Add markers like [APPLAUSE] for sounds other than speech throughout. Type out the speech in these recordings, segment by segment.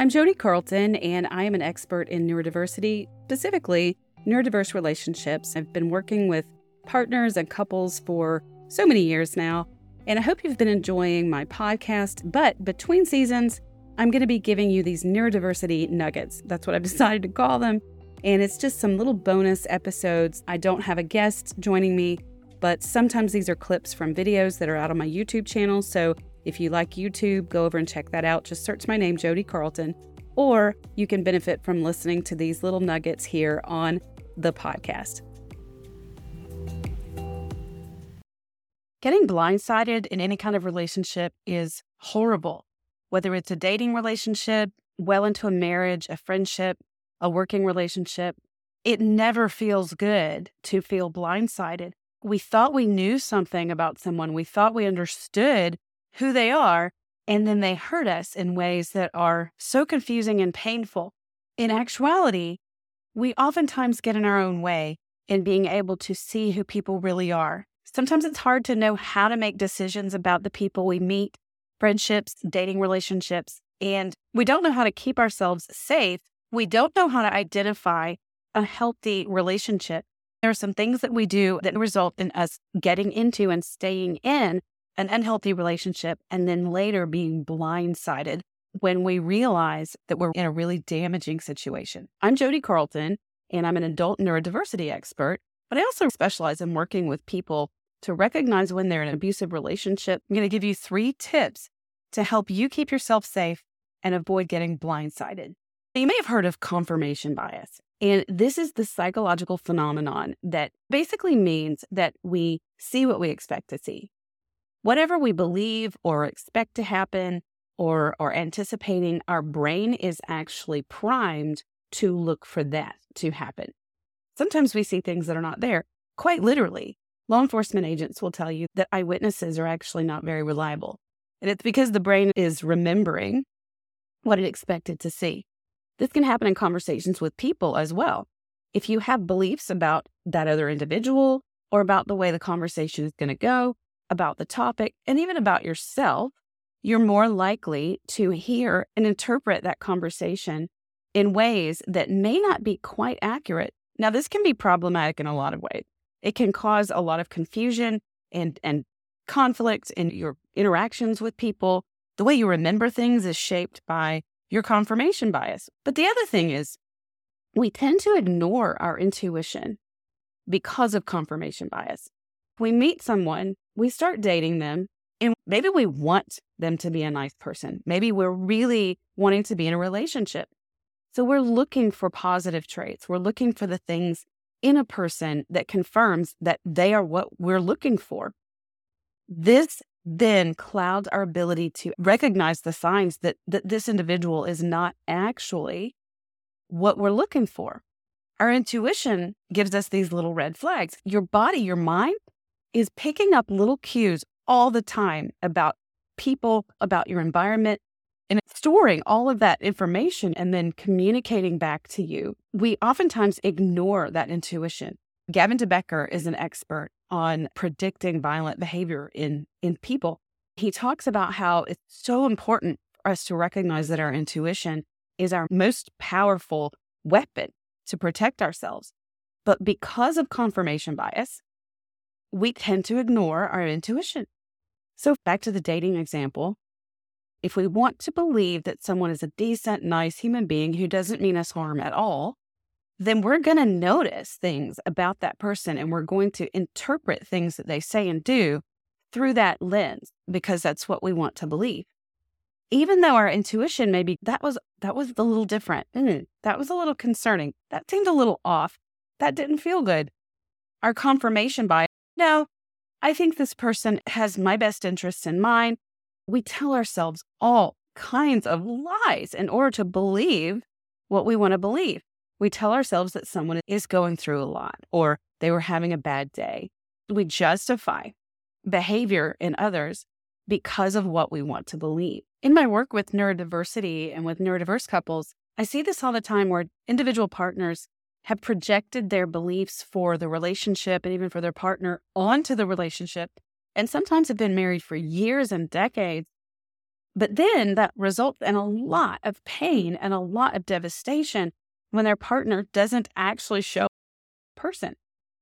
I'm Jodi Carlton, and I am an expert in neurodiversity, specifically neurodiverse relationships. I've been working with partners and couples for so many years now, and I hope you've been enjoying my podcast. But between seasons, I'm going to be giving you these neurodiversity nuggets. That's what I've [LAUGHS] decided to call them. And it's just some little bonus episodes. I don't have a guest joining me, but sometimes these are clips from videos that are out on my YouTube channel. So if you like YouTube, go over and check that out. Just search my name, Jodi Carlton, or you can benefit from listening to these little nuggets here on the podcast. Getting blindsided in any kind of relationship is horrible, whether it's a dating relationship, well into a marriage, a friendship, a working relationship. It never feels good to feel blindsided. We thought we knew something about someone, we thought we understood who they are, and then they hurt us in ways that are so confusing and painful. In actuality, we oftentimes get in our own way in being able to see who people really are. Sometimes it's hard to know how to make decisions about the people we meet, friendships, dating relationships, and we don't know how to keep ourselves safe. We don't know how to identify a healthy relationship. There are some things that we do that result in us getting into and staying in an unhealthy relationship and then later being blindsided when we realize that we're in a really damaging situation. I'm Jodi Carlton, and I'm an adult neurodiversity expert, but I also specialize in working with people to recognize when they're in an abusive relationship. I'm going to give you three tips to help you keep yourself safe and avoid getting blindsided. You may have heard of confirmation bias. And this is the psychological phenomenon that basically means that we see what we expect to see whatever we believe or expect to happen or are anticipating, our brain is actually primed to look for that to happen. Sometimes we see things that are not there. Quite literally, law enforcement agents will tell you that eyewitnesses are actually not very reliable. And it's because the brain is remembering what it expected to see. This can happen in conversations with people as well. If you have beliefs about that other individual or about the way the conversation is going to go, about the topic, and even about yourself, you're more likely to hear and interpret that conversation in ways that may not be quite accurate. Now, this can be problematic in a lot of ways. It can cause a lot of confusion and, and conflict in your interactions with people. The way you remember things is shaped by your confirmation bias. But the other thing is, we tend to ignore our intuition because of confirmation bias. We meet someone we start dating them and maybe we want them to be a nice person. Maybe we're really wanting to be in a relationship. So we're looking for positive traits. We're looking for the things in a person that confirms that they are what we're looking for. This then clouds our ability to recognize the signs that, that this individual is not actually what we're looking for. Our intuition gives us these little red flags. Your body, your mind is picking up little cues all the time about people, about your environment, and storing all of that information and then communicating back to you. We oftentimes ignore that intuition. Gavin de Becker is an expert on predicting violent behavior in, in people. He talks about how it's so important for us to recognize that our intuition is our most powerful weapon to protect ourselves. But because of confirmation bias, we tend to ignore our intuition. So, back to the dating example. If we want to believe that someone is a decent, nice human being who doesn't mean us harm at all, then we're going to notice things about that person and we're going to interpret things that they say and do through that lens because that's what we want to believe. Even though our intuition maybe that was that was a little different. Mm, that was a little concerning. That seemed a little off. That didn't feel good. Our confirmation bias no, I think this person has my best interests in mind. We tell ourselves all kinds of lies in order to believe what we want to believe. We tell ourselves that someone is going through a lot or they were having a bad day. We justify behavior in others because of what we want to believe. In my work with neurodiversity and with neurodiverse couples, I see this all the time where individual partners have projected their beliefs for the relationship and even for their partner onto the relationship, and sometimes have been married for years and decades. But then that results in a lot of pain and a lot of devastation when their partner doesn't actually show person.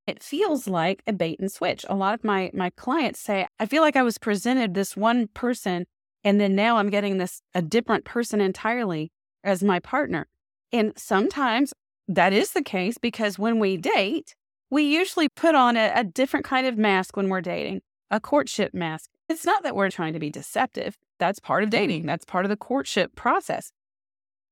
It feels like a bait and switch. A lot of my my clients say, I feel like I was presented this one person and then now I'm getting this a different person entirely as my partner. And sometimes that is the case because when we date, we usually put on a, a different kind of mask when we're dating, a courtship mask. It's not that we're trying to be deceptive. That's part of dating. That's part of the courtship process.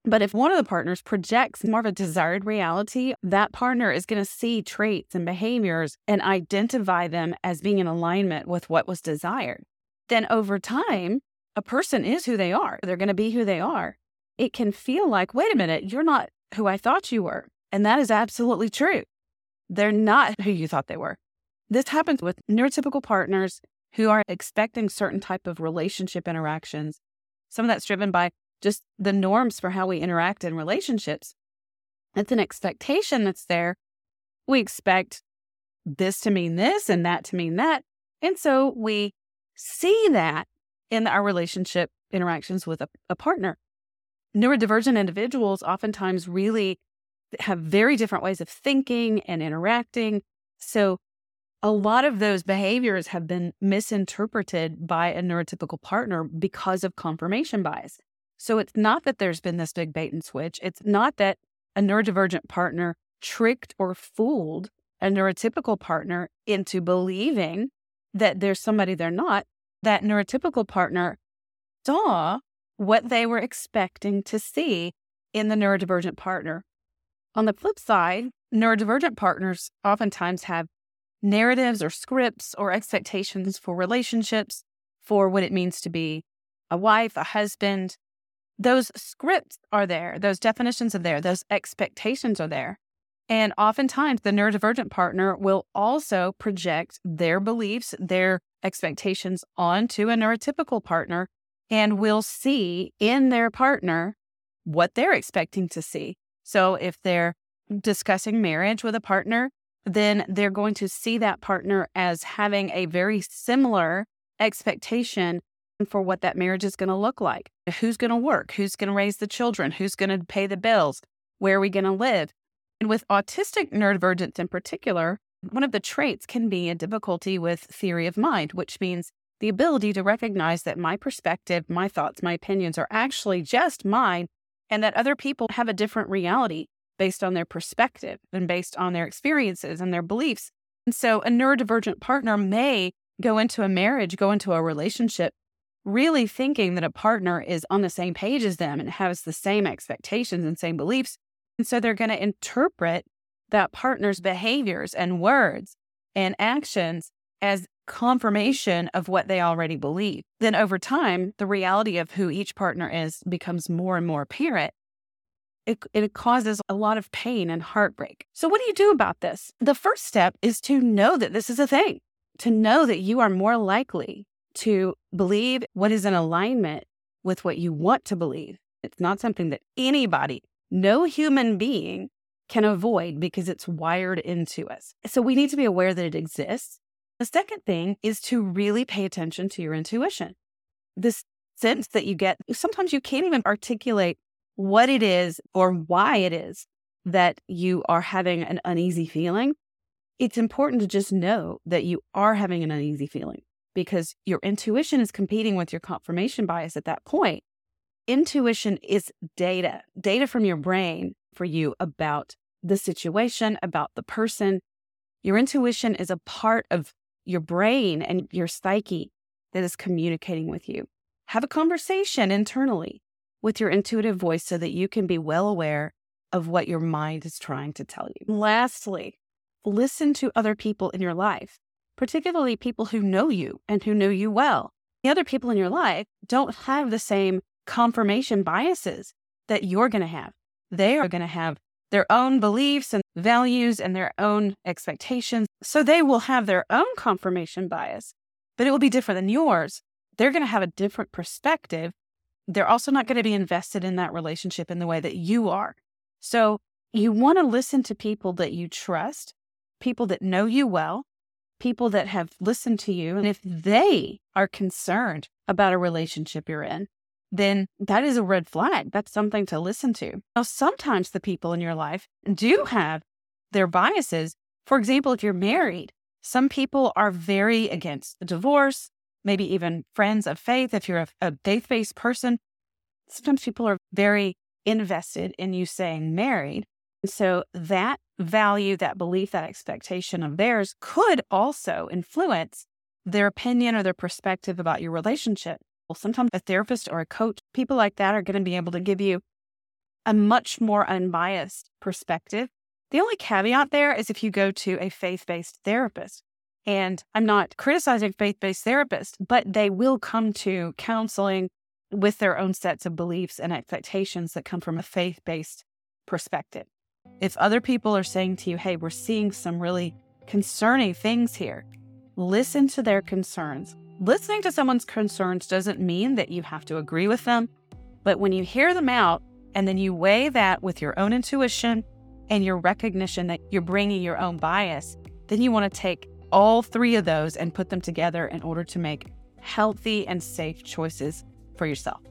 But if one of the partners projects more of a desired reality, that partner is going to see traits and behaviors and identify them as being in alignment with what was desired. Then over time, a person is who they are. They're going to be who they are. It can feel like, wait a minute, you're not who I thought you were. And that is absolutely true. They're not who you thought they were. This happens with neurotypical partners who are expecting certain type of relationship interactions. Some of that's driven by just the norms for how we interact in relationships. It's an expectation that's there. We expect this to mean this and that to mean that. And so we see that in our relationship interactions with a, a partner. Neurodivergent individuals oftentimes really have very different ways of thinking and interacting. So a lot of those behaviors have been misinterpreted by a neurotypical partner because of confirmation bias. So it's not that there's been this big bait and switch. It's not that a neurodivergent partner tricked or fooled a neurotypical partner into believing that there's somebody they're not. That neurotypical partner saw what they were expecting to see in the neurodivergent partner. On the flip side, neurodivergent partners oftentimes have narratives or scripts or expectations for relationships, for what it means to be a wife, a husband, those scripts are there, those definitions are there, those expectations are there. And oftentimes, the neurodivergent partner will also project their beliefs, their expectations onto a neurotypical partner, and will see in their partner what they're expecting to see. So, if they're discussing marriage with a partner, then they're going to see that partner as having a very similar expectation for what that marriage is going to look like. Who's going to work? Who's going to raise the children? Who's going to pay the bills? Where are we going to live? And with autistic neurodivergence in particular, one of the traits can be a difficulty with theory of mind, which means the ability to recognize that my perspective, my thoughts, my opinions are actually just mine, and that other people have a different reality based on their perspective and based on their experiences and their beliefs. And so a neurodivergent partner may go into a marriage, go into a relationship really thinking that a partner is on the same page as them and has the same expectations and same beliefs. And so they're going to interpret that partner's behaviors and words and actions as confirmation of what they already believe. Then over time, the reality of who each partner is becomes more and more apparent. It, it causes a lot of pain and heartbreak. So, what do you do about this? The first step is to know that this is a thing, to know that you are more likely to believe what is in alignment with what you want to believe. It's not something that anybody, no human being can avoid because it's wired into us. So we need to be aware that it exists. The second thing is to really pay attention to your intuition. This sense that you get, sometimes you can't even articulate what it is or why it is that you are having an uneasy feeling. It's important to just know that you are having an uneasy feeling because your intuition is competing with your confirmation bias at that point. Intuition is data, data from your brain for you about the situation, about the person. Your intuition is a part of your brain and your psyche that is communicating with you. Have a conversation internally with your intuitive voice so that you can be well aware of what your mind is trying to tell you. Lastly, listen to other people in your life particularly people who know you and who know you well. The other people in your life don't have the same confirmation biases that you're going to have. They are going to have their own beliefs and values and their own expectations. So they will have their own confirmation bias, but it will be different than yours. They're going to have a different perspective. They're also not going to be invested in that relationship in the way that you are. So you want to listen to people that you trust, people that know you well, people that have listened to you, and if they are concerned about a relationship you're in, then that is a red flag. That's something to listen to. Now, sometimes the people in your life do have their biases. For example, if you're married, some people are very against the divorce, maybe even friends of faith. If you're a, a faith based person, sometimes people are very invested in you saying married. So that value, that belief, that expectation of theirs could also influence their opinion or their perspective about your relationship. Sometimes a therapist or a coach, people like that are going to be able to give you a much more unbiased perspective. The only caveat there is if you go to a faith based therapist. And I'm not criticizing faith based therapists, but they will come to counseling with their own sets of beliefs and expectations that come from a faith based perspective. If other people are saying to you, hey, we're seeing some really concerning things here, listen to their concerns. Listening to someone's concerns doesn't mean that you have to agree with them, but when you hear them out and then you weigh that with your own intuition and your recognition that you're bringing your own bias, then you want to take all three of those and put them together in order to make healthy and safe choices for yourself.